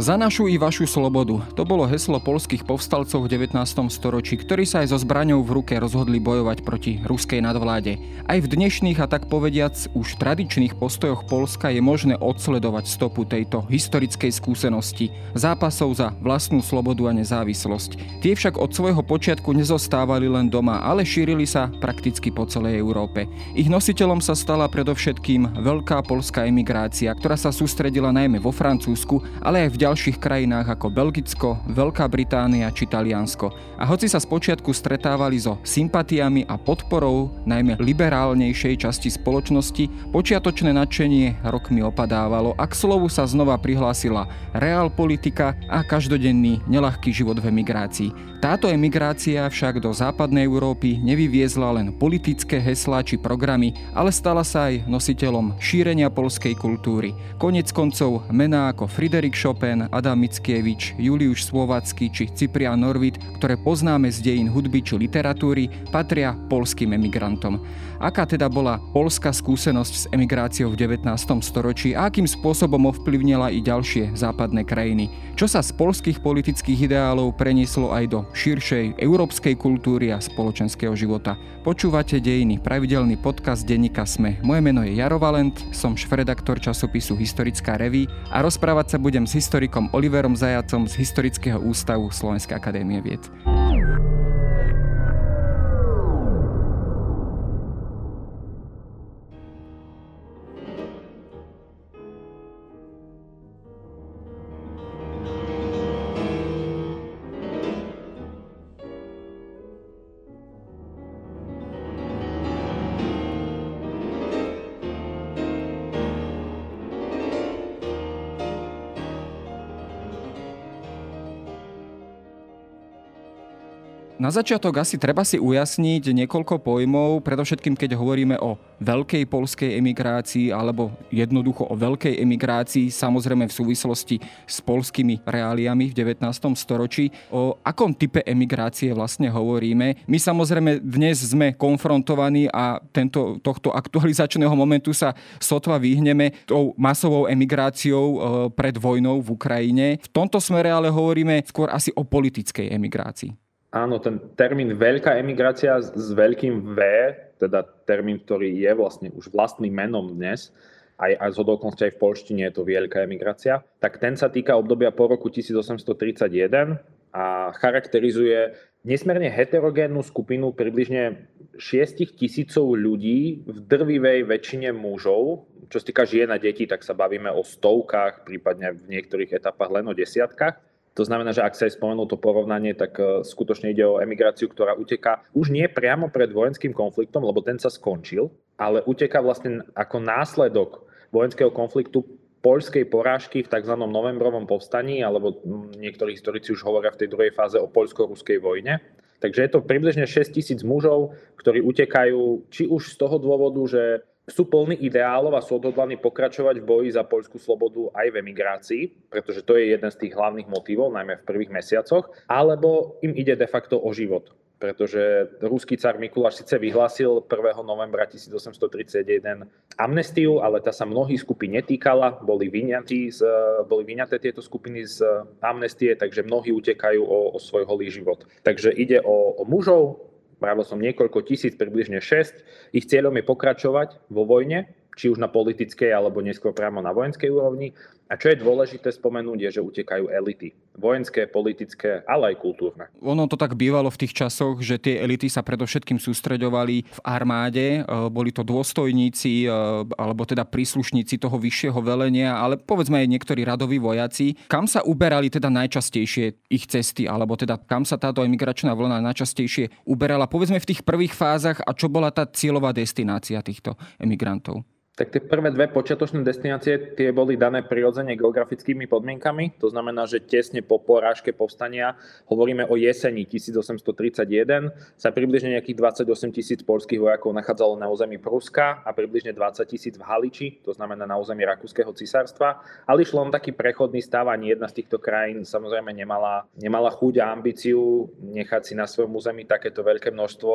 Za našu i vašu slobodu. To bolo heslo polských povstalcov v 19. storočí, ktorí sa aj so zbraňou v ruke rozhodli bojovať proti ruskej nadvláde. Aj v dnešných a tak povediac už tradičných postojoch Polska je možné odsledovať stopu tejto historickej skúsenosti, zápasov za vlastnú slobodu a nezávislosť. Tie však od svojho počiatku nezostávali len doma, ale šírili sa prakticky po celej Európe. Ich nositeľom sa stala predovšetkým veľká polská emigrácia, ktorá sa sústredila najmä vo Francúzsku, ale aj v ďalších krajinách ako Belgicko, Veľká Británia či Taliansko. A hoci sa spočiatku stretávali so sympatiami a podporou najmä liberálnejšej časti spoločnosti, počiatočné nadšenie rokmi opadávalo a k slovu sa znova prihlásila reál politika a každodenný nelahký život v emigrácii. Táto emigrácia však do západnej Európy nevyviezla len politické heslá či programy, ale stala sa aj nositeľom šírenia polskej kultúry. Konec koncov mená ako Friedrich Chopin, Adam Mickiewicz, Juliusz Slovacký či Cyprian Norvid, ktoré poznáme z dejín hudby či literatúry, patria polským emigrantom. Aká teda bola polská skúsenosť s emigráciou v 19. storočí a akým spôsobom ovplyvnila i ďalšie západné krajiny? Čo sa z polských politických ideálov prenieslo aj do širšej európskej kultúry a spoločenského života? Počúvate Dejiny, pravidelný podcast denníka Sme. Moje meno je Jaro Valent, som šfredaktor časopisu Historická reví a rozprávať sa budem s historikom Oliverom Zajacom z Historického ústavu Slovenskej akadémie vied. Na začiatok asi treba si ujasniť niekoľko pojmov, predovšetkým keď hovoríme o veľkej polskej emigrácii alebo jednoducho o veľkej emigrácii, samozrejme v súvislosti s polskými reáliami v 19. storočí. O akom type emigrácie vlastne hovoríme? My samozrejme dnes sme konfrontovaní a tento, tohto aktualizačného momentu sa sotva vyhneme tou masovou emigráciou e, pred vojnou v Ukrajine. V tomto smere ale hovoríme skôr asi o politickej emigrácii. Áno, ten termín veľká emigrácia s veľkým V, teda termín, ktorý je vlastne už vlastným menom dnes, aj, aj z okolností aj v polštine je to veľká emigrácia, tak ten sa týka obdobia po roku 1831 a charakterizuje nesmierne heterogénnu skupinu približne 6 tisícov ľudí v drvivej väčšine mužov. Čo sa týka žien a detí, tak sa bavíme o stovkách, prípadne v niektorých etapách len o desiatkách to znamená, že ak sa aj spomenul to porovnanie, tak e, skutočne ide o emigráciu, ktorá uteká už nie priamo pred vojenským konfliktom, lebo ten sa skončil, ale uteká vlastne ako následok vojenského konfliktu poľskej porážky v tzv. novembrovom povstaní, alebo niektorí historici už hovoria v tej druhej fáze o poľsko-ruskej vojne. Takže je to približne 6 tisíc mužov, ktorí utekajú či už z toho dôvodu, že sú plní ideálov a sú odhodlaní pokračovať v boji za poľskú slobodu aj v emigrácii, pretože to je jeden z tých hlavných motivov, najmä v prvých mesiacoch, alebo im ide de facto o život pretože ruský car Mikuláš síce vyhlásil 1. novembra 1831 amnestiu, ale tá sa mnohých skupín netýkala, boli, vyňatí z, boli vyňaté tieto skupiny z amnestie, takže mnohí utekajú o, o svoj holý život. Takže ide o, o mužov, Pravil som niekoľko tisíc, približne 6. Ich cieľom je pokračovať vo vojne, či už na politickej alebo neskôr priamo na vojenskej úrovni a čo je dôležité spomenúť, je, že utekajú elity. Vojenské, politické, ale aj kultúrne. Ono to tak bývalo v tých časoch, že tie elity sa predovšetkým sústreďovali v armáde. E, boli to dôstojníci e, alebo teda príslušníci toho vyššieho velenia, ale povedzme aj niektorí radoví vojaci. Kam sa uberali teda najčastejšie ich cesty, alebo teda kam sa táto imigračná vlna najčastejšie uberala, povedzme v tých prvých fázach a čo bola tá cieľová destinácia týchto emigrantov? Tak tie prvé dve počiatočné destinácie tie boli dané prirodzene geografickými podmienkami. To znamená, že tesne po porážke povstania, hovoríme o jeseni 1831, sa približne nejakých 28 tisíc polských vojakov nachádzalo na území Pruska a približne 20 tisíc v Haliči, to znamená na území Rakúskeho cisárstva. Ale išlo len taký prechodný stav ani jedna z týchto krajín samozrejme nemala, nemala chuť a ambíciu nechať si na svojom území takéto veľké množstvo,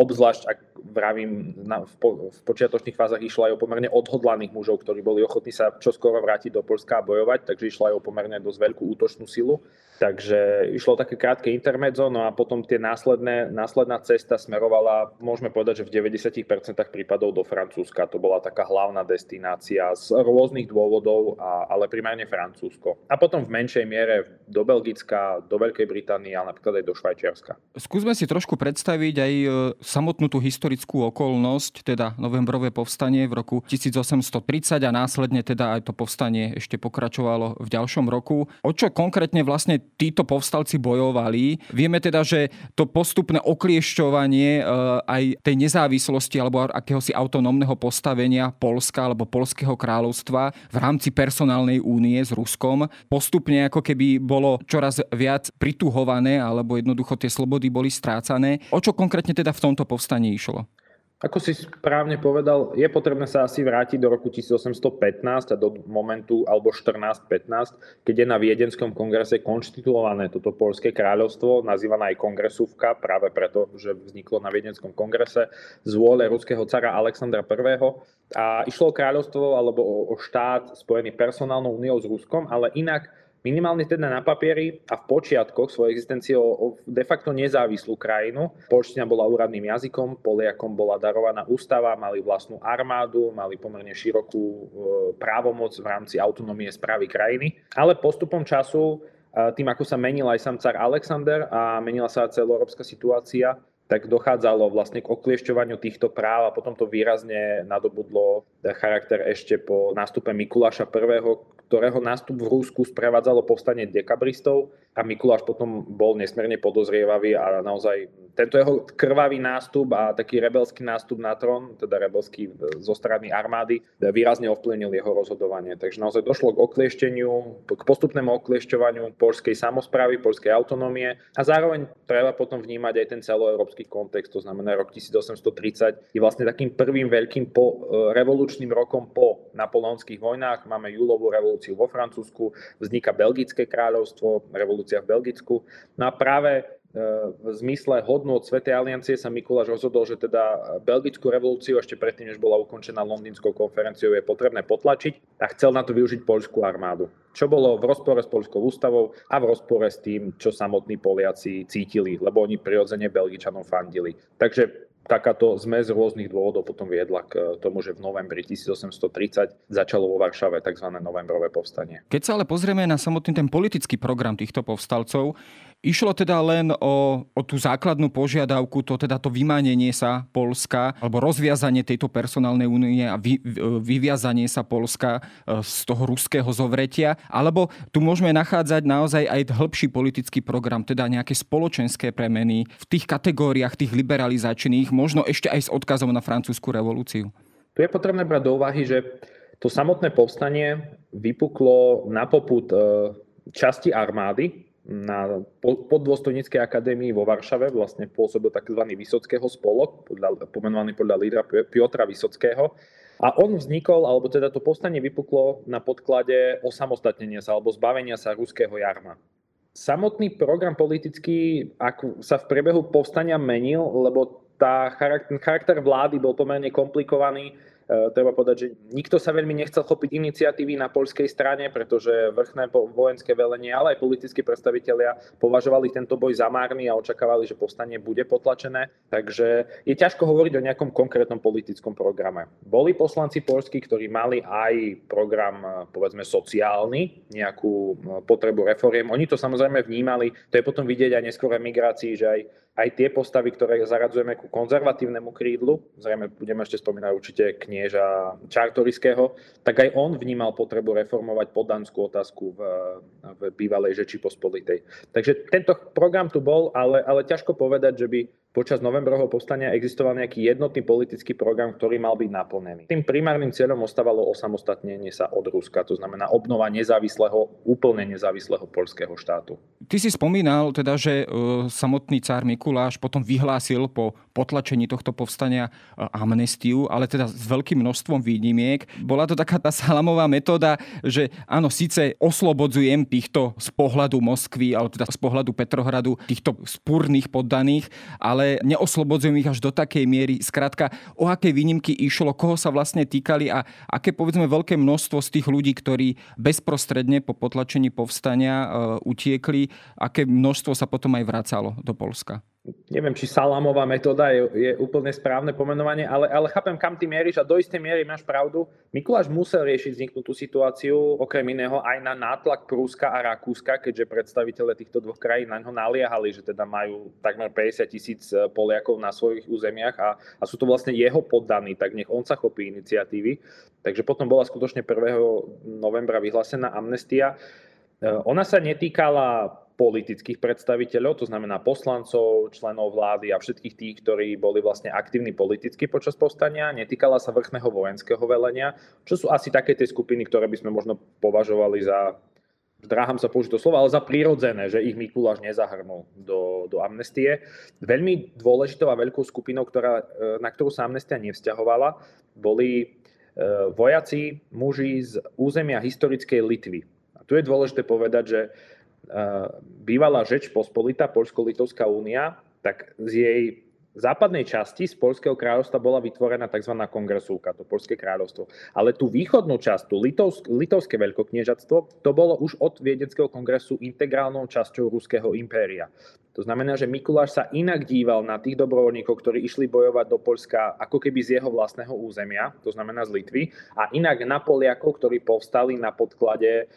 obzvlášť ak vravím, na, v, po, v počiatočných fázach išlo aj o pomerne pomerne odhodlaných mužov, ktorí boli ochotní sa čoskoro vrátiť do Polska a bojovať, takže išla aj o pomerne dosť veľkú útočnú silu. Takže išlo také krátke intermedzo, no a potom tie následné, následná cesta smerovala, môžeme povedať, že v 90% prípadov do Francúzska. To bola taká hlavná destinácia z rôznych dôvodov, a, ale primárne Francúzsko. A potom v menšej miere do Belgicka, do Veľkej Británie, ale napríklad aj do Švajčiarska. Skúsme si trošku predstaviť aj e, samotnú tú historickú okolnosť, teda novembrové povstanie v roku 1830 a následne teda aj to povstanie ešte pokračovalo v ďalšom roku. O čo konkrétne vlastne títo povstalci bojovali. Vieme teda, že to postupné okliešťovanie e, aj tej nezávislosti alebo akéhosi autonómneho postavenia Polska alebo Polského kráľovstva v rámci personálnej únie s Ruskom postupne ako keby bolo čoraz viac prituhované alebo jednoducho tie slobody boli strácané. O čo konkrétne teda v tomto povstaní išlo? Ako si správne povedal, je potrebné sa asi vrátiť do roku 1815 a do momentu, alebo 14-15, keď je na Viedenskom kongrese konštituované toto polské kráľovstvo, nazývané aj kongresúvka, práve preto, že vzniklo na Viedenskom kongrese z vôle ruského cara Alexandra I. A išlo o kráľovstvo alebo o štát spojený personálnou úniou s Ruskom, ale inak minimálne teda na papieri a v počiatkoch svojej existencie o, de facto nezávislú krajinu. Polština bola úradným jazykom, Poliakom bola darovaná ústava, mali vlastnú armádu, mali pomerne širokú e, právomoc v rámci autonómie správy krajiny. Ale postupom času, e, tým ako sa menil aj sám car Alexander a menila sa celoeurópska situácia, tak dochádzalo vlastne k okliešťovaniu týchto práv a potom to výrazne nadobudlo charakter ešte po nástupe Mikuláša I., ktorého nástup v Rúsku sprevádzalo povstanie dekabristov a Mikuláš potom bol nesmierne podozrievavý a naozaj tento jeho krvavý nástup a taký rebelský nástup na trón, teda rebelský zo strany armády, výrazne ovplyvnil jeho rozhodovanie. Takže naozaj došlo k okliešteniu, k postupnému okliešťovaniu polskej samozprávy, polskej autonómie a zároveň treba potom vnímať aj ten celoeurópsky kontext, to znamená rok 1830 je vlastne takým prvým veľkým po, e, revolučným rokom po napoleonských vojnách. Máme júlovú revolúciu vo Francúzsku, vzniká Belgické kráľovstvo, revolúcia v Belgicku. No a práve v zmysle hodnú od Svetej aliancie sa Mikuláš rozhodol, že teda belgickú revolúciu ešte predtým, než bola ukončená londýnskou konferenciou, je potrebné potlačiť a chcel na to využiť poľskú armádu. Čo bolo v rozpore s poľskou ústavou a v rozpore s tým, čo samotní Poliaci cítili, lebo oni prirodzene Belgičanom fandili. Takže takáto zmes rôznych dôvodov potom viedla k tomu, že v novembri 1830 začalo vo Varšave tzv. novembrové povstanie. Keď sa ale pozrieme na samotný ten politický program týchto povstalcov, Išlo teda len o, o tú základnú požiadavku, to teda to vymanenie sa Polska, alebo rozviazanie tejto personálnej únie a vy, vyviazanie sa Polska e, z toho ruského zovretia, alebo tu môžeme nachádzať naozaj aj hĺbší politický program, teda nejaké spoločenské premeny v tých kategóriách, tých liberalizačných, možno ešte aj s odkazom na francúzsku revolúciu. Tu je potrebné brať do úvahy, že to samotné povstanie vypuklo na poput e, časti armády, na poddôstojníckej akadémii vo Varšave vlastne pôsobil tzv. Vysockého spolok, podľa, pomenovaný podľa lídra Piotra Vysockého. A on vznikol, alebo teda to povstanie vypuklo na podklade osamostatnenia sa alebo zbavenia sa ruského jarma. Samotný program politický ako sa v priebehu povstania menil, lebo tá charakter, charakter vlády bol pomerne komplikovaný treba povedať, že nikto sa veľmi nechcel chopiť iniciatívy na poľskej strane, pretože vrchné vojenské velenie, ale aj politickí predstavitelia považovali tento boj za márny a očakávali, že povstanie bude potlačené. Takže je ťažko hovoriť o nejakom konkrétnom politickom programe. Boli poslanci poľskí, ktorí mali aj program, e, povedzme, sociálny, nejakú e, potrebu reforiem. Oni to samozrejme vnímali. To je potom vidieť aj neskôr emigrácii, že aj aj tie postavy, ktoré zaradzujeme ku konzervatívnemu krídlu, zrejme budeme ešte spomínať určite knieža Čartoriského, tak aj on vnímal potrebu reformovať poddanskú otázku v, v bývalej Žeči Pospolitej. Takže tento program tu bol, ale, ale ťažko povedať, že by počas novembrového povstania existoval nejaký jednotný politický program, ktorý mal byť naplnený. Tým primárnym cieľom ostávalo osamostatnenie sa od Ruska, to znamená obnova nezávislého, úplne nezávislého polského štátu. Ty si spomínal teda, že e, samotný cár Mikuláš potom vyhlásil po potlačení tohto povstania e, amnestiu, ale teda s veľkým množstvom výnimiek. Bola to taká tá salamová metóda, že áno, síce oslobodzujem týchto z pohľadu Moskvy, ale teda z pohľadu Petrohradu, týchto spúrnych poddaných, ale neoslobodzujem ich až do takej miery. Skrátka, o aké výnimky išlo, koho sa vlastne týkali a aké povedzme veľké množstvo z tých ľudí, ktorí bezprostredne po potlačení povstania uh, utiekli, aké množstvo sa potom aj vracalo do Polska neviem, či salamová metóda je, je úplne správne pomenovanie, ale, ale chápem, kam ty mieríš a do istej miery máš pravdu. Mikuláš musel riešiť vzniknutú situáciu, okrem iného aj na nátlak Prúska a Rakúska, keďže predstaviteľe týchto dvoch krajín na ňo naliehali, že teda majú takmer 50 tisíc eh, Poliakov na svojich územiach a, a sú to vlastne jeho poddaní, tak nech on sa chopí iniciatívy. Takže potom bola skutočne 1. novembra vyhlásená amnestia. Eh, ona sa netýkala politických predstaviteľov, to znamená poslancov, členov vlády a všetkých tých, ktorí boli vlastne aktívni politicky počas povstania. Netýkala sa vrchného vojenského velenia, čo sú asi také tie skupiny, ktoré by sme možno považovali za, zdráham sa použiť to slovo, ale za prírodzené, že ich Mikuláš nezahrnul do, do amnestie. Veľmi dôležitou a veľkou skupinou, ktorá, e, na ktorú sa amnestia nevzťahovala, boli e, vojaci, muži z územia historickej Litvy. A tu je dôležité povedať, že bývalá Žeč Pospolita, Polsko-Litovská únia, tak z jej západnej časti z Polského kráľovstva bola vytvorená tzv. kongresúka, to Polské kráľovstvo. Ale tú východnú časť, tú Litovsk, Litovské veľkokniežatstvo, to bolo už od Viedenského kongresu integrálnou časťou Ruského impéria. To znamená, že Mikuláš sa inak díval na tých dobrovoľníkov, ktorí išli bojovať do Polska ako keby z jeho vlastného územia, to znamená z Litvy, a inak na Poliakov, ktorí povstali na podklade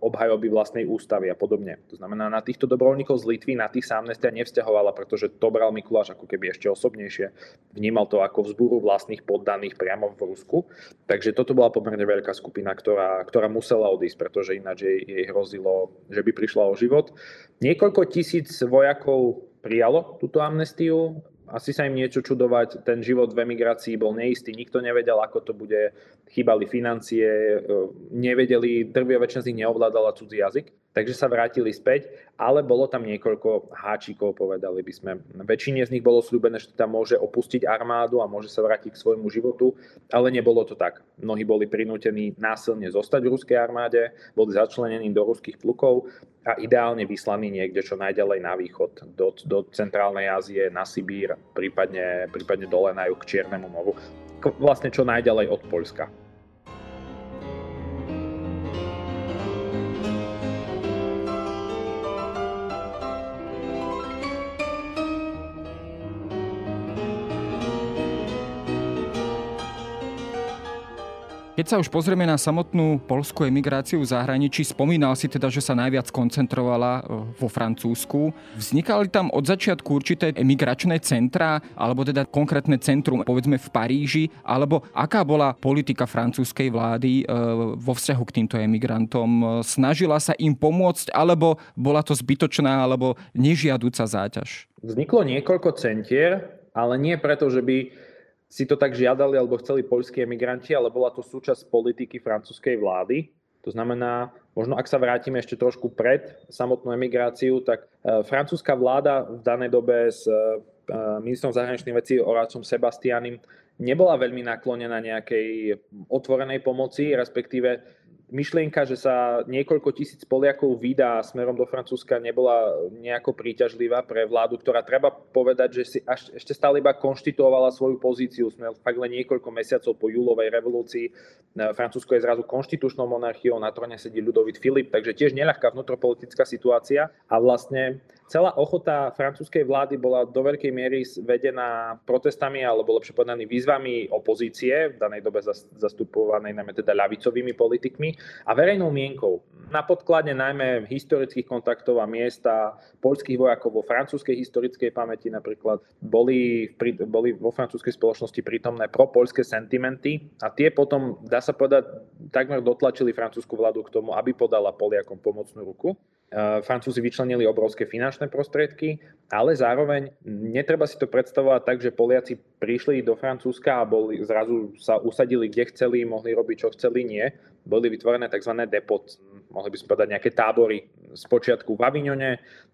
obhajoby vlastnej ústavy a podobne. To znamená, na týchto dobrovoľníkov z Litvy, na tých sa amnestia nevzťahovala, pretože to bral Mikuláš ako keby ešte osobnejšie. Vnímal to ako vzbúru vlastných poddaných priamo v Rusku. Takže toto bola pomerne veľká skupina, ktorá, ktorá musela odísť, pretože ináč jej, jej hrozilo, že by prišla o život. Niekoľko tisíc vojakov prijalo túto amnestiu asi sa im niečo čudovať, ten život v emigrácii bol neistý, nikto nevedel, ako to bude, chýbali financie, nevedeli, drvia väčšina z nich neovládala cudzí jazyk takže sa vrátili späť, ale bolo tam niekoľko háčikov, povedali by sme. Väčšine z nich bolo slúbené, že tam môže opustiť armádu a môže sa vrátiť k svojmu životu, ale nebolo to tak. Mnohí boli prinútení násilne zostať v ruskej armáde, boli začlenení do ruských plukov a ideálne vyslaní niekde čo najďalej na východ, do, do centrálnej Ázie, na Sibír, prípadne, prípadne dole na juh k Čiernemu moru, vlastne čo najďalej od Poľska. Keď sa už pozrieme na samotnú polskú emigráciu v zahraničí, spomínal si teda, že sa najviac koncentrovala e, vo Francúzsku. Vznikali tam od začiatku určité emigračné centra, alebo teda konkrétne centrum, povedzme v Paríži, alebo aká bola politika francúzskej vlády e, vo vzťahu k týmto emigrantom? Snažila sa im pomôcť, alebo bola to zbytočná, alebo nežiaduca záťaž? Vzniklo niekoľko centier, ale nie preto, že by si to tak žiadali alebo chceli poľskí emigranti, ale bola to súčasť politiky francúzskej vlády. To znamená, možno ak sa vrátime ešte trošku pred samotnú emigráciu, tak e, francúzska vláda v danej dobe s e, ministrom zahraničných vecí Oráčom Sebastianim nebola veľmi naklonená nejakej otvorenej pomoci, respektíve myšlienka, že sa niekoľko tisíc Poliakov vydá smerom do Francúzska nebola nejako príťažlivá pre vládu, ktorá treba povedať, že si až, ešte stále iba konštituovala svoju pozíciu. Sme fakt len niekoľko mesiacov po júlovej revolúcii. Francúzsko je zrazu konštitučnou monarchiou, na trone sedí ľudovit Filip, takže tiež neľahká vnútropolitická situácia a vlastne celá ochota francúzskej vlády bola do veľkej miery vedená protestami alebo lepšie povedané výzvami opozície, v danej dobe zastupovanej najmä teda ľavicovými politikmi a verejnou mienkou. Na podklade najmä historických kontaktov a miesta poľských vojakov vo francúzskej historickej pamäti napríklad boli, boli vo francúzskej spoločnosti prítomné pro-poľské sentimenty a tie potom, dá sa povedať, takmer dotlačili francúzsku vládu k tomu, aby podala Poliakom pomocnú ruku. Eh, Francúzi vyčlenili obrovské finančné prostriedky, ale zároveň netreba si to predstavovať tak, že Poliaci prišli do Francúzska a boli, zrazu sa usadili kde chceli, mohli robiť čo chceli, nie. Boli vytvorené tzv. depot, mohli by sme povedať nejaké tábory, spočiatku v Avignone,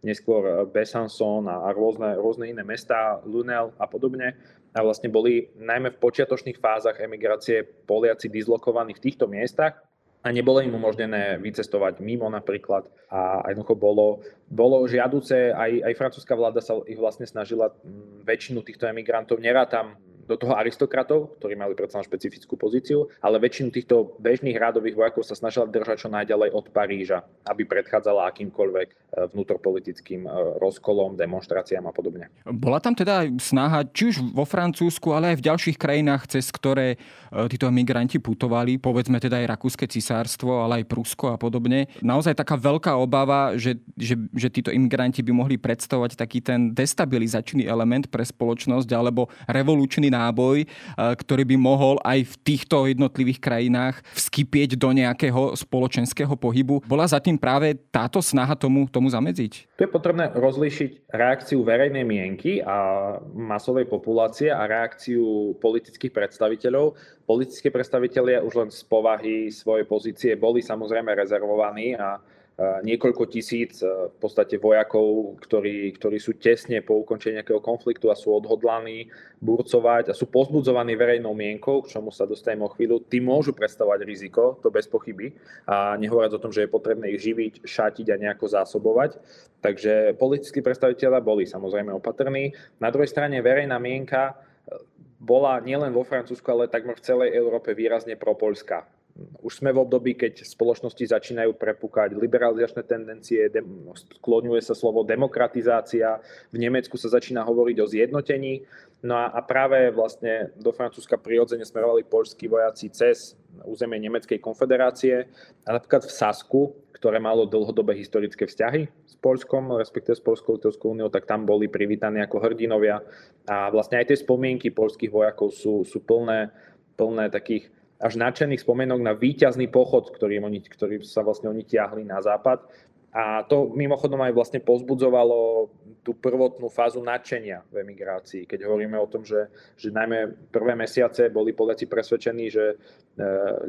neskôr Besançon a rôzne, rôzne iné mesta, Lunel a podobne. A vlastne boli najmä v počiatočných fázach emigrácie Poliaci dislokovaní v týchto miestach a nebolo im umožnené vycestovať mimo napríklad a jednoducho bolo, bolo žiaduce, aj, aj francúzska vláda sa ich vlastne snažila väčšinu týchto emigrantov, nerátam do toho aristokratov, ktorí mali predsa špecifickú pozíciu, ale väčšinu týchto bežných rádových vojakov sa snažila držať čo najďalej od Paríža, aby predchádzala akýmkoľvek e, vnútropolitickým e, rozkolom, demonstráciám a podobne. Bola tam teda snaha, či už vo Francúzsku, ale aj v ďalších krajinách, cez ktoré e, títo migranti putovali, povedzme teda aj Rakúske cisárstvo, ale aj Prusko a podobne. Naozaj taká veľká obava, že, že, že títo imigranti by mohli predstavovať taký ten destabilizačný element pre spoločnosť alebo revolučný náboj, e, ktorý by mohol aj v týchto jednotlivých krajinách vskypieť do nejakého spoločenského pohybu. Bola za tým práve táto snaha tomu, tomu zamedziť? Tu je potrebné rozlíšiť reakciu verejnej mienky a masovej populácie a reakciu politických predstaviteľov. Politické predstavitelia už len z povahy svojej pozície boli samozrejme rezervovaní a niekoľko tisíc v podstate vojakov, ktorí, ktorí sú tesne po ukončení nejakého konfliktu a sú odhodlaní burcovať a sú pozbudzovaní verejnou mienkou, k čomu sa dostaneme o chvíľu, tí môžu predstavovať riziko, to bez pochyby. A nehovoriac o tom, že je potrebné ich živiť, šatiť a nejako zásobovať. Takže politickí predstaviteľa boli samozrejme opatrní. Na druhej strane verejná mienka bola nielen vo Francúzsku, ale takmer v celej Európe výrazne propolská už sme v období, keď spoločnosti začínajú prepúkať liberalizačné tendencie, skloňuje sa slovo demokratizácia, v Nemecku sa začína hovoriť o zjednotení. No a, a práve vlastne do Francúzska prirodzene smerovali poľskí vojaci cez územie Nemeckej konfederácie a napríklad v Sasku, ktoré malo dlhodobé historické vzťahy s Polskom, respektíve s Polskou litovskou úniou, tak tam boli privítaní ako hrdinovia. A vlastne aj tie spomienky polských vojakov sú, sú plné, plné takých až nadšených spomenok na výťazný pochod, ktorý, oni, ktorý sa vlastne oni tiahli na západ. A to mimochodom aj vlastne pozbudzovalo tú prvotnú fázu nadšenia v emigrácii. Keď hovoríme o tom, že, že najmä prvé mesiace boli Poliaci presvedčení, že e,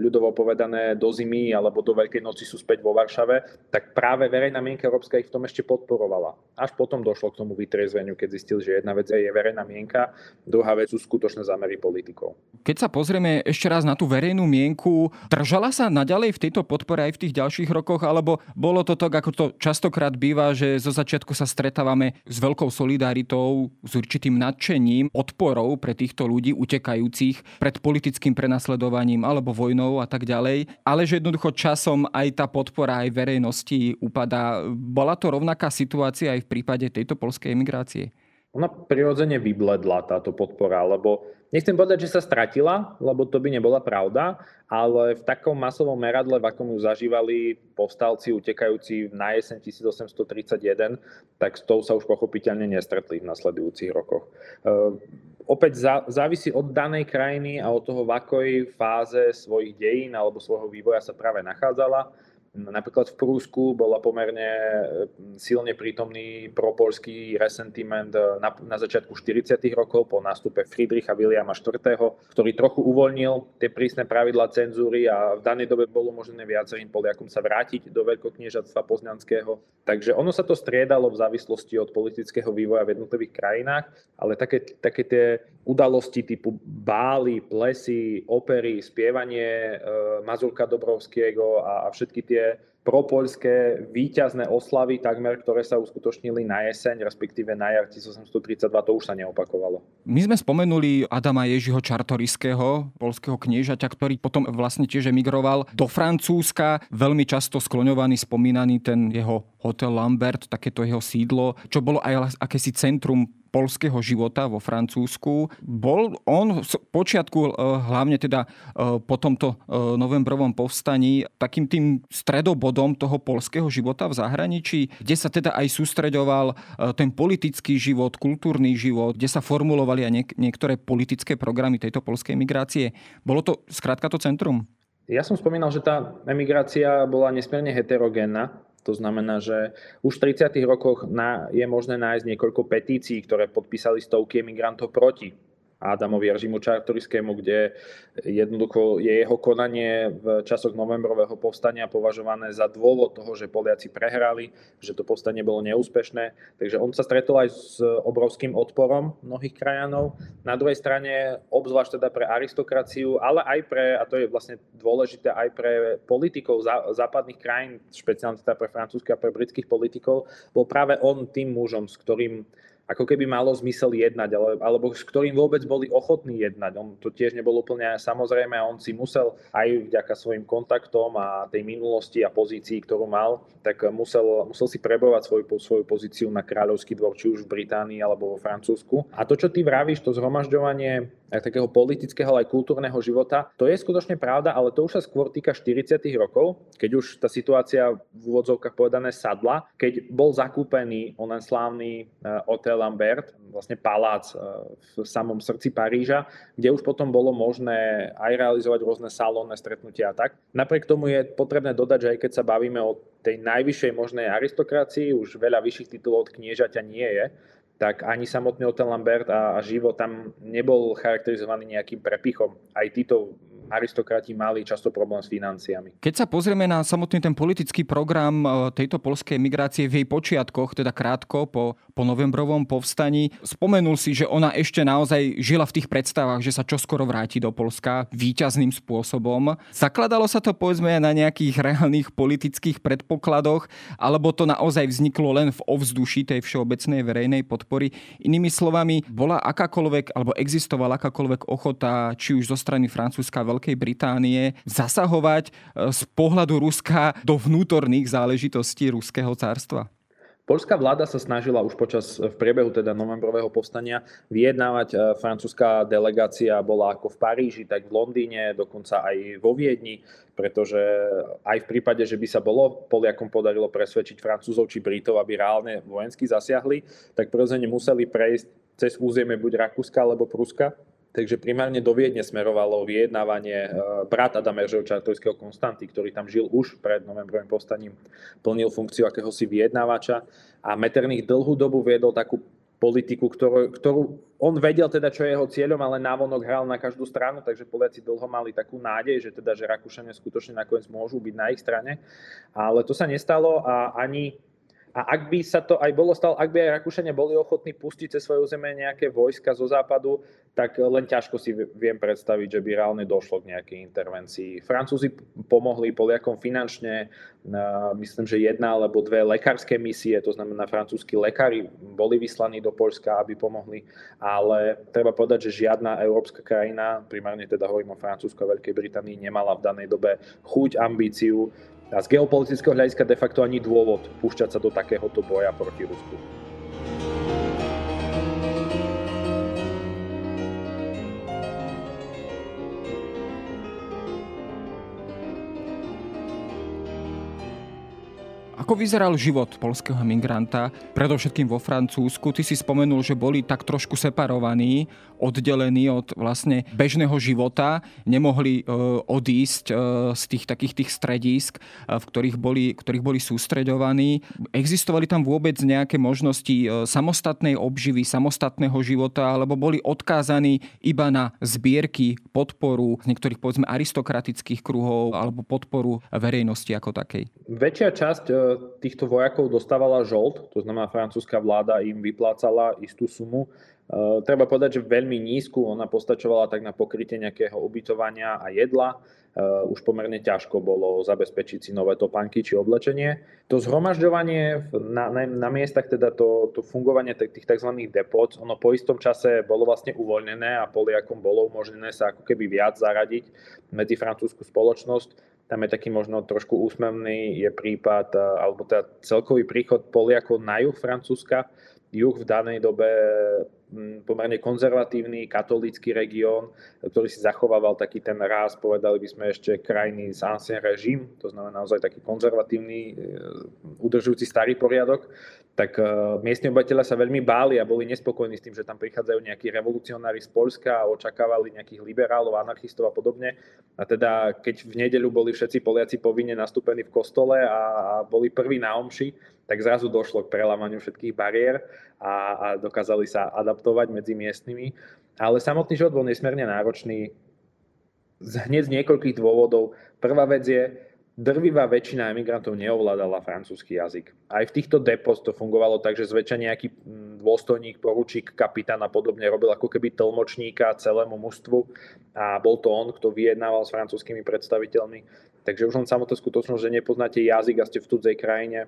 ľudovo povedané do zimy alebo do Veľkej noci sú späť vo Varšave, tak práve verejná mienka európska ich v tom ešte podporovala. Až potom došlo k tomu vytriezveniu, keď zistil, že jedna vec je verejná mienka, druhá vec sú skutočné zámery politikov. Keď sa pozrieme ešte raz na tú verejnú mienku, držala sa naďalej v tejto podpore aj v tých ďalších rokoch, alebo bolo to tak, ako to častokrát býva, že zo začiatku sa stretávame s veľkou solidaritou, s určitým nadšením, podporou pre týchto ľudí utekajúcich pred politickým prenasledovaním alebo vojnou a tak ďalej, ale že jednoducho časom aj tá podpora aj verejnosti upadá. Bola to rovnaká situácia aj v prípade tejto polskej emigrácie? Ona prirodzene vybledla táto podpora, lebo nechcem povedať, že sa stratila, lebo to by nebola pravda, ale v takom masovom meradle, v akom ju zažívali povstalci utekajúci na jeseň 1831, tak s tou sa už pochopiteľne nestretli v nasledujúcich rokoch. E, opäť závisí od danej krajiny a od toho, v akoj fáze svojich dejín alebo svojho vývoja sa práve nachádzala Napríklad v Prúsku bola pomerne e, silne prítomný propolský resentiment e, na, na začiatku 40. rokov po nástupe Friedricha Williama IV., ktorý trochu uvoľnil tie prísne pravidlá cenzúry a v danej dobe bolo možné viacerým Poliakom sa vrátiť do veľkokniežatstva poznanského. Takže ono sa to striedalo v závislosti od politického vývoja v jednotlivých krajinách, ale také, také tie udalosti typu bály, plesy, opery, spievanie e, Mazurka Dobrovského a, a všetky tie propoľské víťazné oslavy takmer, ktoré sa uskutočnili na jeseň, respektíve na jar 1832, to už sa neopakovalo. My sme spomenuli Adama Ježiho Čartoriského, polského kniežaťa, ktorý potom vlastne tiež emigroval do Francúzska. Veľmi často skloňovaný, spomínaný ten jeho hotel Lambert, takéto jeho sídlo, čo bolo aj akési centrum polského života vo Francúzsku. Bol on v počiatku, eh, hlavne teda eh, po tomto eh, novembrovom povstaní, takým tým stredobodom toho polského života v zahraničí, kde sa teda aj sústreďoval ten politický život, kultúrny život, kde sa formulovali aj niek- niektoré politické programy tejto polskej emigrácie. Bolo to skrátka to centrum? Ja som spomínal, že tá emigrácia bola nesmierne heterogénna to znamená, že už v 30. rokoch na, je možné nájsť niekoľko petícií, ktoré podpísali stovky emigrantov proti Adamovi režimu čartoriskému, kde jednoducho je jeho konanie v časoch novembrového povstania považované za dôvod toho, že Poliaci prehrali, že to povstanie bolo neúspešné. Takže on sa stretol aj s obrovským odporom mnohých krajanov. Na druhej strane, obzvlášť teda pre aristokraciu, ale aj pre, a to je vlastne dôležité, aj pre politikov západných krajín, špeciálne teda pre francúzskych a pre britských politikov, bol práve on tým mužom, s ktorým ako keby malo zmysel jednať, ale, alebo s ktorým vôbec boli ochotní jednať. On to tiež nebol úplne samozrejme a on si musel aj vďaka svojim kontaktom a tej minulosti a pozícii, ktorú mal, tak musel, musel si prebovať svoju, svoju pozíciu na kráľovský dvor, či už v Británii alebo vo Francúzsku. A to, čo ty vravíš, to zhromažďovanie takého politického aj kultúrneho života, to je skutočne pravda, ale to už sa skôr týka 40. rokov, keď už tá situácia v úvodzovkách povedané sadla, keď bol zakúpený onen slávny hotel Hotel Lambert, vlastne palác e, v samom srdci Paríža, kde už potom bolo možné aj realizovať rôzne salónne stretnutia a tak. Napriek tomu je potrebné dodať, že aj keď sa bavíme o tej najvyššej možnej aristokracii, už veľa vyšších titulov od kniežaťa nie je, tak ani samotný Hotel Lambert a, a život tam nebol charakterizovaný nejakým prepichom. Aj títo aristokrati mali často problém s financiami. Keď sa pozrieme na samotný ten politický program e, tejto polskej migrácie v jej počiatkoch, teda krátko po, po novembrovom povstaní, spomenul si, že ona ešte naozaj žila v tých predstavách, že sa čoskoro vráti do Polska výťazným spôsobom. Zakladalo sa to povedzme na nejakých reálnych politických predpokladoch, alebo to naozaj vzniklo len v ovzduši tej všeobecnej verejnej podpory. Inými slovami, bola akákoľvek, alebo existovala akákoľvek ochota, či už zo strany Francúzska, Veľkej Británie zasahovať e, z pohľadu Ruska do vnútorných záležitostí Ruského cárstva? Polská vláda sa snažila už počas v priebehu teda novembrového povstania vyjednávať. E, francúzska delegácia bola ako v Paríži, tak v Londýne, dokonca aj vo Viedni, pretože aj v prípade, že by sa bolo Poliakom podarilo presvedčiť Francúzov či Britov, aby reálne vojensky zasiahli, tak prirodzene museli prejsť cez územie buď Rakúska alebo Pruska Takže primárne do Viedne smerovalo vyjednávanie. E, brat Adama Jeržeho Čartojského Konstanty, ktorý tam žil už pred novembrovým povstaním, plnil funkciu akéhosi vyjednávača a Metternich dlhú dobu viedol takú politiku, ktorú, ktorú on vedel teda, čo je jeho cieľom, ale návonok hral na každú stranu, takže Poliaci dlho mali takú nádej, že teda, že Rakúšania skutočne nakoniec môžu byť na ich strane. Ale to sa nestalo a ani a ak by sa to aj bolo stalo, ak by aj Rakúšania boli ochotní pustiť cez svoje územie nejaké vojska zo západu, tak len ťažko si viem predstaviť, že by reálne došlo k nejakej intervencii. Francúzi pomohli Poliakom finančne, myslím, že jedna alebo dve lekárske misie, to znamená francúzskí lekári boli vyslaní do Polska, aby pomohli, ale treba povedať, že žiadna európska krajina, primárne teda hovorím o Francúzsku a Veľkej Británii, nemala v danej dobe chuť, ambíciu a z geopolitického hľadiska de facto ani dôvod púšťať sa do takéhoto boja proti Rusku. Ako vyzeral život polského migranta, predovšetkým vo Francúzsku? Ty si spomenul, že boli tak trošku separovaní, oddelení od vlastne bežného života, nemohli e, odísť e, z tých takých tých stredísk, e, v ktorých boli, ktorých boli sústreďovaní. Existovali tam vôbec nejaké možnosti samostatnej obživy, samostatného života, alebo boli odkázaní iba na zbierky, podporu z niektorých povedzme aristokratických kruhov alebo podporu verejnosti ako takej? Väčšia časť týchto vojakov dostávala žolt, to znamená francúzska vláda im vyplácala istú sumu. Uh, treba povedať, že veľmi nízku, ona postačovala tak na pokrytie nejakého ubytovania a jedla. Uh, už pomerne ťažko bolo zabezpečiť si nové topánky či oblečenie. To zhromažďovanie na, na, na miestach, teda to, to fungovanie tých tzv. depot, ono po istom čase bolo vlastne uvoľnené a Poliakom bolo umožnené sa ako keby viac zaradiť medzi francúzsku spoločnosť tam je taký možno trošku úsmevný, je prípad, alebo teda celkový príchod Poliakov na juh Francúzska. Juh v danej dobe pomerne konzervatívny katolícky región, ktorý si zachovával taký ten ráz, povedali by sme ešte krajiny z ancien režim, to znamená naozaj taký konzervatívny, e, udržujúci starý poriadok, tak e, miestni obyvateľia sa veľmi báli a boli nespokojní s tým, že tam prichádzajú nejakí revolucionári z Polska a očakávali nejakých liberálov, anarchistov a podobne. A teda, keď v nedeľu boli všetci Poliaci povinne nastúpení v kostole a, boli prví na omši, tak zrazu došlo k prelámaniu všetkých bariér a, a dokázali sa adaptovať medzi miestnymi. Ale samotný život bol nesmierne náročný hneď z niekoľkých dôvodov. Prvá vec je, drvivá väčšina emigrantov neovládala francúzsky jazyk. Aj v týchto depos to fungovalo tak, že zväčša nejaký mm, dôstojník, poručík, kapitán a podobne robil ako keby tlmočníka celému mužstvu a bol to on, kto vyjednával s francúzskými predstaviteľmi. Takže už len samotná skutočnosť, že nepoznáte jazyk a ste v cudzej krajine,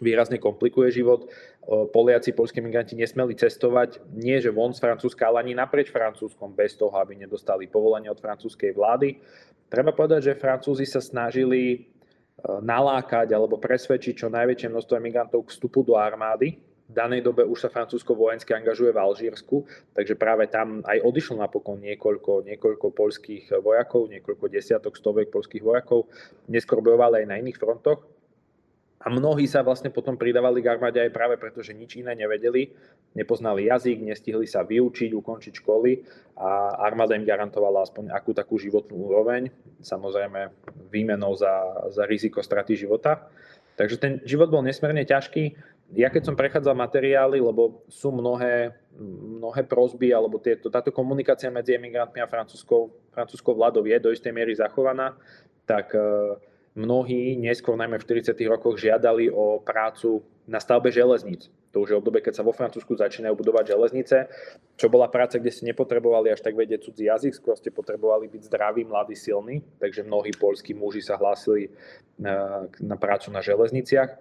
výrazne komplikuje život. Poliaci, polskí migranti nesmeli cestovať nie že von z Francúzska, ale ani naprieč Francúzskom bez toho, aby nedostali povolenie od francúzskej vlády. Treba povedať, že Francúzi sa snažili e, nalákať alebo presvedčiť čo najväčšie množstvo emigrantov k vstupu do armády. V danej dobe už sa Francúzsko vojensky angažuje v Alžírsku, takže práve tam aj odišlo napokon niekoľko, niekoľko polských vojakov, niekoľko desiatok, stovek polských vojakov. Neskôr bojovali aj na iných frontoch. A mnohí sa vlastne potom pridávali k armáde aj práve preto, že nič iné nevedeli, nepoznali jazyk, nestihli sa vyučiť, ukončiť školy a armáda im garantovala aspoň akú takú životnú úroveň, samozrejme výmenou za, za riziko straty života. Takže ten život bol nesmierne ťažký. Ja keď som prechádzal materiály, lebo sú mnohé, mnohé prozby, alebo tieto, táto komunikácia medzi emigrantmi a francúzskou, francúzskou vládou je do istej miery zachovaná, tak uh, mnohí neskôr, najmä v 40. rokoch, žiadali o prácu na stavbe železníc. To už je obdobie, keď sa vo Francúzsku začínajú budovať železnice, čo bola práca, kde ste nepotrebovali až tak vedieť cudzí jazyk, skôr ste potrebovali byť zdraví, mladí, silní, takže mnohí polskí muži sa hlásili na, na prácu na železniciach.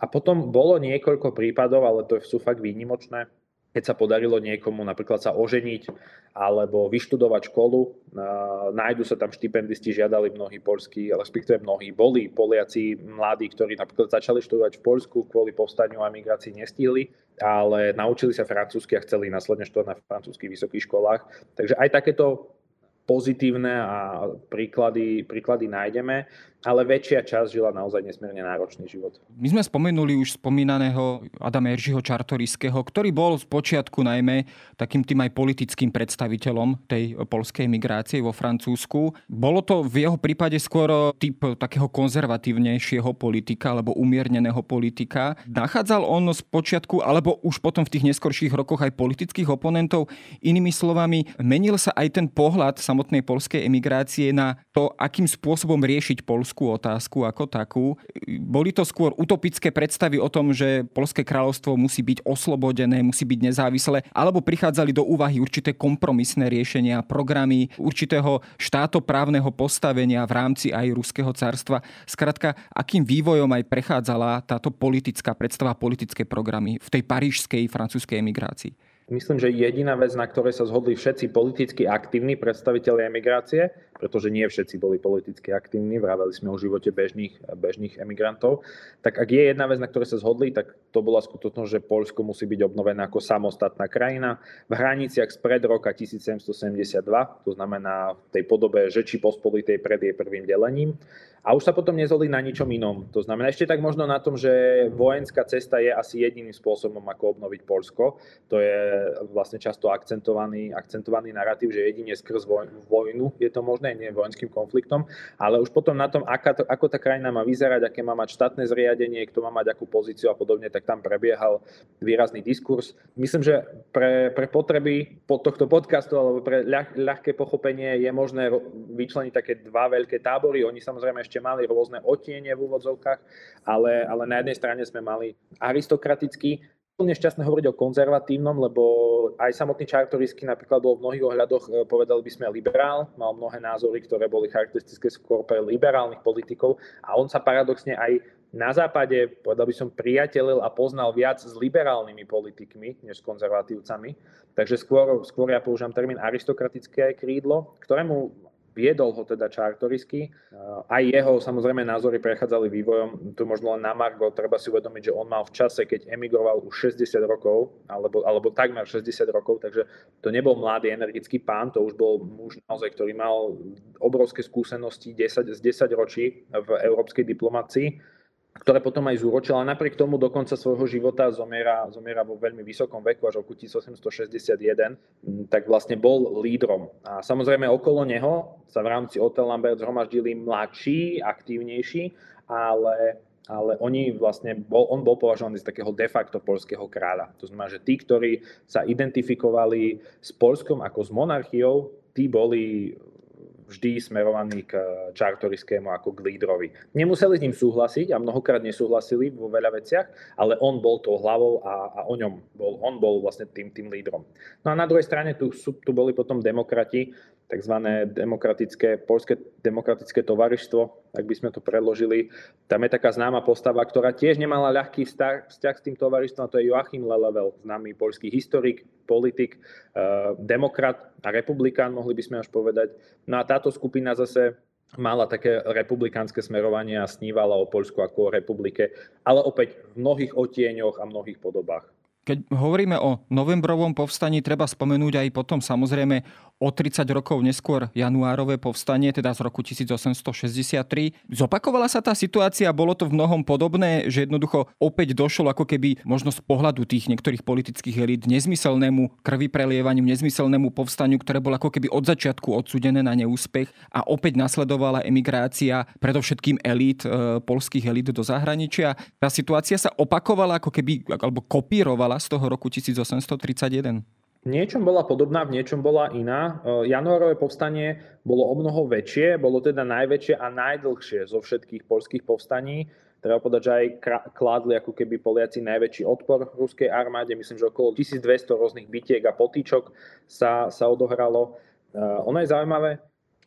A potom bolo niekoľko prípadov, ale to sú fakt výnimočné, keď sa podarilo niekomu napríklad sa oženiť alebo vyštudovať školu. Nájdu sa tam štipendisti, žiadali mnohí polskí, respektíve mnohí boli Poliaci mladí, ktorí napríklad začali študovať v Polsku, kvôli povstaniu a migrácii nestihli, ale naučili sa francúzsky a chceli následne študovať na francúzských vysokých školách. Takže aj takéto pozitívne a príklady, príklady nájdeme ale väčšia časť žila naozaj nesmierne náročný život. My sme spomenuli už spomínaného Adama Eržiho Čartoriského, ktorý bol z počiatku najmä takým tým aj politickým predstaviteľom tej polskej migrácie vo Francúzsku. Bolo to v jeho prípade skôr typ takého konzervatívnejšieho politika alebo umierneného politika. Nachádzal on z počiatku alebo už potom v tých neskorších rokoch aj politických oponentov. Inými slovami, menil sa aj ten pohľad samotnej polskej emigrácie na to, akým spôsobom riešiť polskú otázku ako takú. Boli to skôr utopické predstavy o tom, že Polské kráľovstvo musí byť oslobodené, musí byť nezávislé, alebo prichádzali do úvahy určité kompromisné riešenia, programy určitého štátoprávneho postavenia v rámci aj Ruského carstva. Skrátka, akým vývojom aj prechádzala táto politická predstava, politické programy v tej parížskej francúzskej emigrácii? Myslím, že jediná vec, na ktorej sa zhodli všetci politicky aktívni predstaviteľi emigrácie, pretože nie všetci boli politicky aktívni, vraveli sme o živote bežných, bežných emigrantov, tak ak je jedna vec, na ktorej sa zhodli, tak to bola skutočnosť, že Polsko musí byť obnovené ako samostatná krajina v hraniciach spred roka 1772, to znamená v tej podobe Žeči pospolitej pred jej prvým delením. A už sa potom nezhodli na ničom inom. To znamená ešte tak možno na tom, že vojenská cesta je asi jediným spôsobom, ako obnoviť Polsko. To je vlastne často akcentovaný, akcentovaný narratív, že jedine skrz vojnu je to možné, nie vojenským konfliktom, ale už potom na tom, aká to, ako tá krajina má vyzerať, aké má mať štátne zriadenie, kto má mať akú pozíciu a podobne, tak tam prebiehal výrazný diskurs. Myslím, že pre, pre potreby pod tohto podcastu alebo pre ľah, ľahké pochopenie je možné vyčleniť také dva veľké tábory. Oni samozrejme ešte mali rôzne otiene v úvodzovkách, ale, ale na jednej strane sme mali aristokratický, úplne šťastné hovoriť o konzervatívnom, lebo aj samotný Čartorisky napríklad bol v mnohých ohľadoch, e, povedali by sme, liberál, mal mnohé názory, ktoré boli charakteristické skôr pre liberálnych politikov a on sa paradoxne aj na západe, povedal by som, priateľil a poznal viac s liberálnymi politikmi, než s konzervatívcami. Takže skôr, skôr ja používam termín aristokratické krídlo, ktorému viedol ho teda Čartorisky. Aj jeho samozrejme názory prechádzali vývojom, tu možno len na Margo, treba si uvedomiť, že on mal v čase, keď emigroval už 60 rokov, alebo, alebo takmer 60 rokov, takže to nebol mladý energický pán, to už bol muž naozaj, ktorý mal obrovské skúsenosti 10, z 10 ročí v európskej diplomácii ktoré potom aj zúročil a napriek tomu do konca svojho života zomiera, zomiera vo veľmi vysokom veku, až roku 1861, tak vlastne bol lídrom. A samozrejme okolo neho sa v rámci Hotel Lambert zhromaždili mladší, aktívnejší, ale ale oni vlastne, bol, on bol považovaný za takého de facto polského kráľa. To znamená, že tí, ktorí sa identifikovali s Polskom ako s monarchiou, tí boli vždy smerovaní k Čartoriskému ako k lídrovi. Nemuseli s ním súhlasiť a mnohokrát nesúhlasili vo veľa veciach, ale on bol tou hlavou a, a o ňom bol, on bol vlastne tým, tým lídrom. No a na druhej strane tu, tu boli potom demokrati, tzv. demokratické, polské demokratické tovarištvo, ak by sme to predložili. Tam je taká známa postava, ktorá tiež nemala ľahký vzťah, vzťah s tým tovarištvom, a to je Joachim Lelevel, známy polský historik, politik, eh, demokrat a republikán, mohli by sme až povedať. No a táto skupina zase mala také republikánske smerovanie a snívala o Poľsku ako o republike, ale opäť v mnohých otieňoch a mnohých podobách. Keď hovoríme o novembrovom povstaní, treba spomenúť aj potom samozrejme o 30 rokov neskôr januárové povstanie, teda z roku 1863. Zopakovala sa tá situácia, bolo to v mnohom podobné, že jednoducho opäť došlo ako keby možno z pohľadu tých niektorých politických elít nezmyselnému krvi prelievaniu, nezmyselnému povstaniu, ktoré bolo ako keby od začiatku odsudené na neúspech a opäť nasledovala emigrácia predovšetkým elít, e, polských elít do zahraničia. Tá situácia sa opakovala ako keby, alebo kopírovala z toho roku 1831. V niečom bola podobná, v niečom bola iná. E, januárové povstanie bolo o mnoho väčšie, bolo teda najväčšie a najdlhšie zo všetkých polských povstaní. Treba povedať, že aj kládli ako keby Poliaci najväčší odpor ruskej armáde. Myslím, že okolo 1200 rôznych bitiek a potýčok sa, sa odohralo. E, ono je zaujímavé,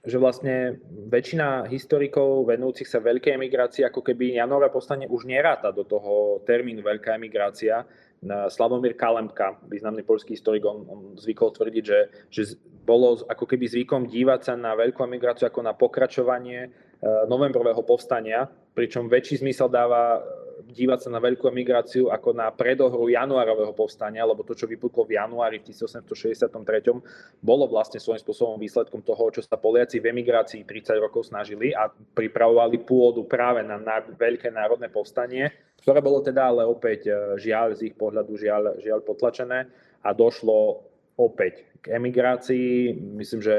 že vlastne väčšina historikov venujúcich sa veľkej emigrácii, ako keby januárové povstanie už neráta do toho termínu veľká emigrácia, Slavomír Kalemka, významný polský historik, on, on zvykol tvrdiť, že, že bolo ako keby zvykom dívať sa na veľkú emigráciu ako na pokračovanie e, novembrového povstania, pričom väčší zmysel dáva dívať sa na veľkú emigráciu ako na predohru januárového povstania, lebo to, čo vypuklo v januári v 1863, bolo vlastne svojím spôsobom výsledkom toho, čo sa Poliaci v emigrácii 30 rokov snažili a pripravovali pôdu práve na, na veľké národné povstanie ktoré bolo teda ale opäť e, žiaľ z ich pohľadu žiaľ, žiaľ potlačené a došlo opäť k emigrácii. Myslím, že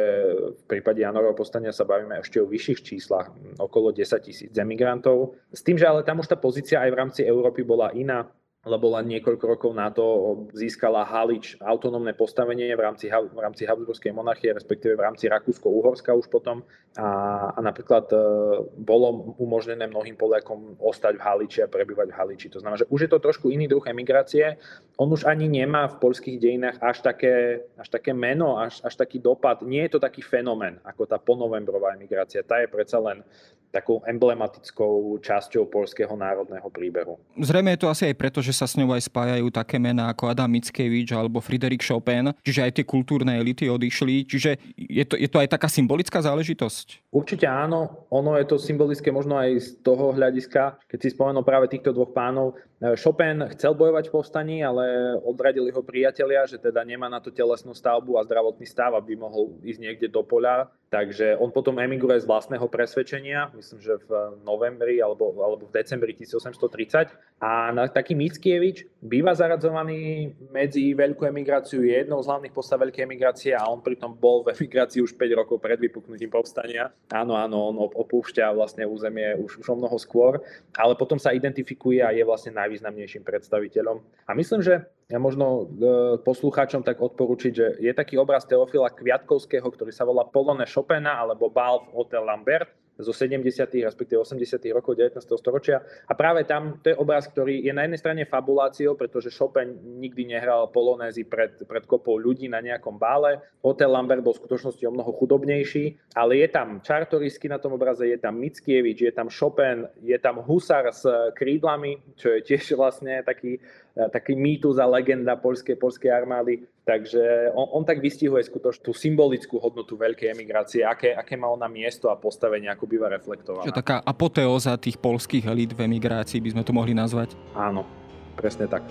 v prípade Janorovho postania sa bavíme ešte o vyšších číslach, okolo 10 tisíc emigrantov. S tým, že ale tam už tá pozícia aj v rámci Európy bola iná lebo len niekoľko rokov na to získala Halič autonómne postavenie v rámci, v rámci Habsburskej monarchie, respektíve v rámci Rakúsko-Uhorska už potom. A, a napríklad e, bolo umožnené mnohým Poliakom ostať v Haliči a prebývať v Haliči. To znamená, že už je to trošku iný druh emigrácie. On už ani nemá v poľských dejinách až také, až také meno, až, až taký dopad. Nie je to taký fenomén ako tá ponovembrová emigrácia. Tá je predsa len takou emblematickou časťou polského národného príbehu. Zrejme je to asi aj preto, že sa s ňou aj spájajú také mená ako Adam Mickiewicz alebo Friedrich Chopin, čiže aj tie kultúrne elity odišli, čiže je to, je to aj taká symbolická záležitosť? Určite áno, ono je to symbolické možno aj z toho hľadiska, keď si spomenul práve týchto dvoch pánov. Chopin chcel bojovať v povstaní, ale odradili ho priatelia, že teda nemá na to telesnú stavbu a zdravotný stav, aby mohol ísť niekde do poľa Takže on potom emigruje z vlastného presvedčenia, myslím, že v novembri alebo, alebo v decembri 1830. A taký Mickiewicz býva zaradzovaný medzi veľkú emigráciu, je jednou z hlavných postav veľkej emigrácie a on pritom bol v emigrácii už 5 rokov pred vypuknutím povstania. Áno, áno, on opúšťa vlastne územie už, už o mnoho skôr, ale potom sa identifikuje a je vlastne najvýznamnejším predstaviteľom. A myslím, že možno e, poslucháčom tak odporučiť, že je taký obraz Teofila Kviatkovského, ktorý sa volá Polone Chopina alebo Bal Hotel Lambert zo 70. respektíve 80. rokov 19. storočia. A práve tam to je obraz, ktorý je na jednej strane fabuláciou, pretože Chopin nikdy nehral polonézy pred, pred kopou ľudí na nejakom bále. Hotel Lambert bol v skutočnosti o mnoho chudobnejší, ale je tam Čartorisky na tom obraze, je tam Mickiewicz, je tam Chopin, je tam Husar s krídlami, čo je tiež vlastne taký E, taký mýtus a legenda polskej, polskej armády. Takže on, on tak vystihuje skutočne tú symbolickú hodnotu veľkej emigrácie, aké, aké má ona miesto a postavenie, ako býva reflektovaná. Čo taká apoteóza tých polských elít v emigrácii by sme to mohli nazvať? Áno, presne tak.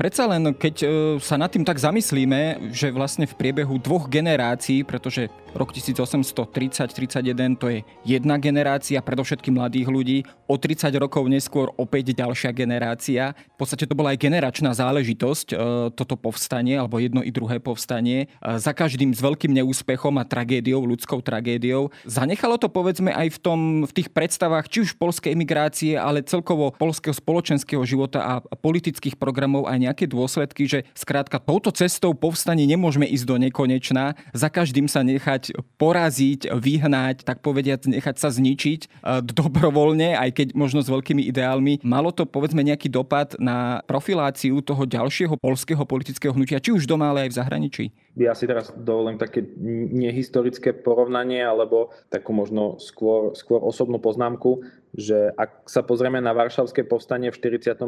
Predsa len, keď e, sa nad tým tak zamyslíme, že vlastne v priebehu dvoch generácií, pretože rok 1830-31 to je jedna generácia, predovšetkým mladých ľudí, o 30 rokov neskôr opäť ďalšia generácia. V podstate to bola aj generačná záležitosť, e, toto povstanie, alebo jedno i druhé povstanie, e, za každým s veľkým neúspechom a tragédiou, ľudskou tragédiou. Zanechalo to povedzme aj v, tom, v tých predstavách, či už polskej emigrácie, ale celkovo polského spoločenského života a politických programov aj nejaké dôsledky, že skrátka touto cestou povstanie nemôžeme ísť do nekonečná, za každým sa nechať poraziť, vyhnať, tak povediať, nechať sa zničiť e, dobrovoľne, aj keď možno s veľkými ideálmi. Malo to povedzme nejaký dopad na profiláciu toho ďalšieho polského politického hnutia, či už doma, ale aj v zahraničí? Ja si teraz dovolím také nehistorické porovnanie, alebo takú možno skôr, skôr osobnú poznámku, že ak sa pozrieme na Varšavské povstanie v 44.,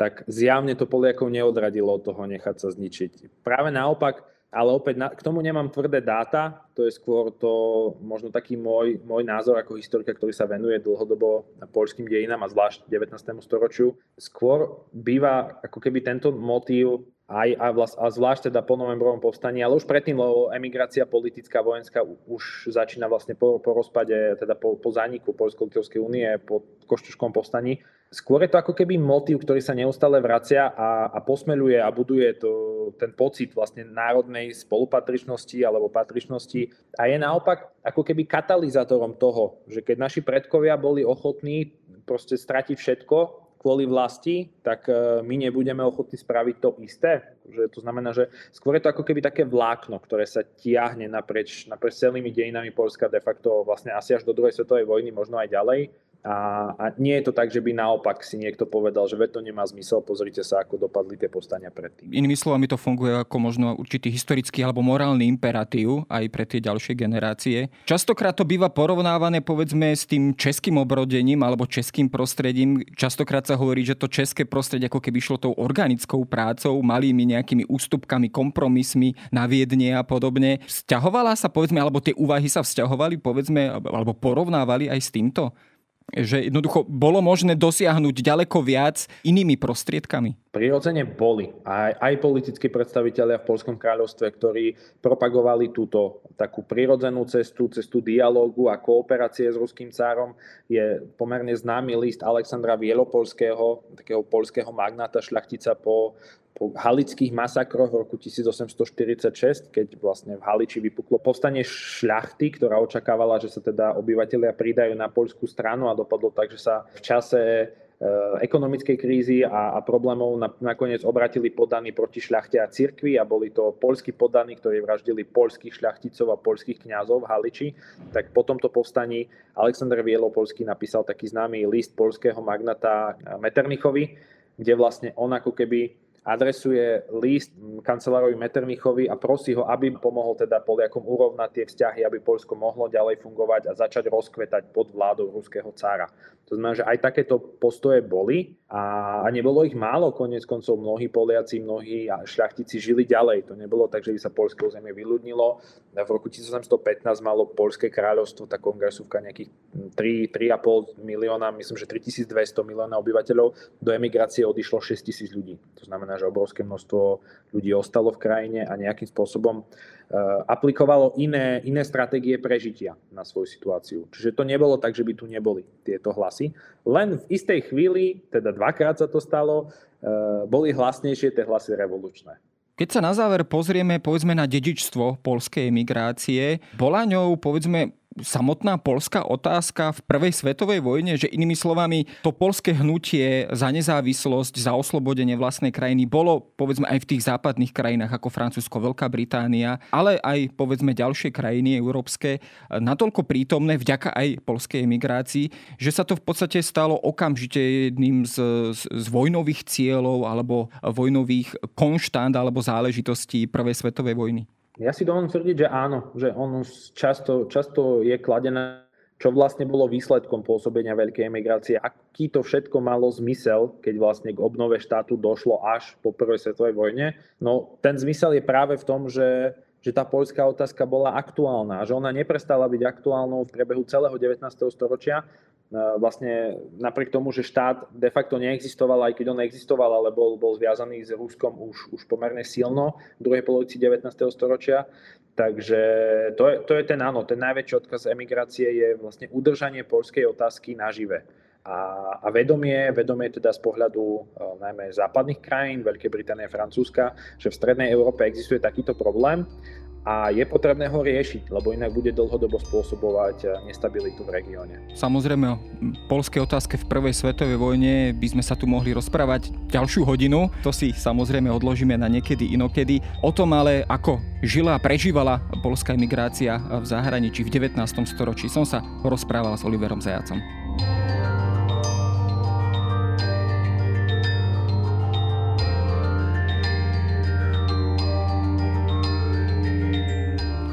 tak zjavne to Poliakov neodradilo od toho nechať sa zničiť. Práve naopak, ale opäť na, k tomu nemám tvrdé dáta, to je skôr to možno taký môj, môj názor ako historika, ktorý sa venuje dlhodobo poľským dejinám a zvlášť 19. storočiu. Skôr býva ako keby tento motív aj a, vlast, a zvlášť teda po novembrovom povstaní, ale už predtým, lebo emigrácia politická, vojenská už začína vlastne po, po rozpade, teda po, po zániku Polsko-Litovskej únie, po Koštuškom povstaní. Skôr je to ako keby motív, ktorý sa neustále vracia a, a posmeluje a buduje to, ten pocit vlastne národnej spolupatričnosti alebo patričnosti a je naopak ako keby katalizátorom toho, že keď naši predkovia boli ochotní proste stratiť všetko, kvôli vlasti, tak e, my nebudeme ochotní spraviť to isté. Že to znamená, že skôr je to ako keby také vlákno, ktoré sa tiahne naprieč, naprieč celými dejinami Polska de facto vlastne asi až do druhej svetovej vojny, možno aj ďalej. A, a nie je to tak, že by naopak si niekto povedal, že to nemá zmysel, pozrite sa, ako dopadli tie povstania predtým. Inými slovami to funguje ako možno určitý historický alebo morálny imperatív aj pre tie ďalšie generácie. Častokrát to býva porovnávané povedzme s tým českým obrodením alebo českým prostredím. Častokrát sa hovorí, že to české prostredie ako keby šlo tou organickou prácou, malými nejakými ústupkami, kompromismi na Viedne a podobne. Vzťahovala sa povedzme, alebo tie úvahy sa vzťahovali povedzme, alebo porovnávali aj s týmto? Že jednoducho bolo možné dosiahnuť ďaleko viac inými prostriedkami? Prirodzene boli aj, aj politickí predstavitelia v Polskom kráľovstve, ktorí propagovali túto takú prirodzenú cestu, cestu dialógu a kooperácie s ruským cárom. Je pomerne známy list Alexandra Vielopolského, takého polského magnáta šľachtica po po halických masakroch v roku 1846, keď vlastne v Haliči vypuklo povstanie šľachty, ktorá očakávala, že sa teda obyvateľia pridajú na poľskú stranu a dopadlo tak, že sa v čase e, ekonomickej krízy a, a problémov na, nakoniec obratili podaní proti šľachte a cirkvi a boli to poľskí podaní, ktorí vraždili poľských šľachticov a poľských kňazov v Haliči. Tak po tomto povstaní Aleksandr Vielopolský napísal taký známy list poľského magnata Metternichovi, kde vlastne on ako keby adresuje list kancelárovi Metternichovi a prosí ho, aby pomohol teda Poliakom urovnať tie vzťahy, aby Polsko mohlo ďalej fungovať a začať rozkvetať pod vládou ruského cára. To znamená, že aj takéto postoje boli a, a nebolo ich málo, konec koncov mnohí Poliaci, mnohí šľachtici žili ďalej. To nebolo tak, že by sa polské územie vyľudnilo. V roku 1815 malo Polské kráľovstvo, tá kongresovka nejakých 3, 3,5 milióna, myslím, že 3200 milióna obyvateľov, do emigrácie odišlo 6 tisíc ľudí. To znamená, že obrovské množstvo ľudí ostalo v krajine a nejakým spôsobom aplikovalo iné, iné stratégie prežitia na svoju situáciu. Čiže to nebolo tak, že by tu neboli tieto hlasy. Len v istej chvíli, teda dvakrát sa to stalo, eh, boli hlasnejšie tie hlasy revolučné. Keď sa na záver pozrieme povedzme na dedičstvo polskej emigrácie, bola ňou povedzme samotná polská otázka v prvej svetovej vojne, že inými slovami to polské hnutie za nezávislosť, za oslobodenie vlastnej krajiny bolo povedzme aj v tých západných krajinách ako Francúzsko, Veľká Británia, ale aj povedzme ďalšie krajiny európske natoľko prítomné vďaka aj polskej emigrácii, že sa to v podstate stalo okamžite jedným z, z, z vojnových cieľov alebo vojnových konštant alebo záležitostí prvej svetovej vojny. Ja si dovolím tvrdiť, že áno, že on často, často je kladené, čo vlastne bolo výsledkom pôsobenia veľkej emigrácie. Aký to všetko malo zmysel, keď vlastne k obnove štátu došlo až po prvej svetovej vojne? No ten zmysel je práve v tom, že že tá poľská otázka bola aktuálna, že ona neprestala byť aktuálnou v priebehu celého 19. storočia. E, vlastne napriek tomu, že štát de facto neexistoval, aj keď on existoval, ale bol, bol zviazaný s Ruskom už, už pomerne silno v druhej polovici 19. storočia. Takže to je, to je ten áno, ten najväčší odkaz emigrácie je vlastne udržanie poľskej otázky nažive. A, a vedomie, vedomie teda z pohľadu uh, najmä západných krajín, Veľkej Británie Francúzska, že v strednej Európe existuje takýto problém a je potrebné ho riešiť, lebo inak bude dlhodobo spôsobovať e, nestabilitu v regióne. Samozrejme o polskej otázke v prvej svetovej vojne by sme sa tu mohli rozprávať ďalšiu hodinu, to si samozrejme odložíme na niekedy inokedy. O tom ale, ako žila a prežívala polská emigrácia v zahraničí v 19. storočí, som sa rozprával s Oliverom Zajacom.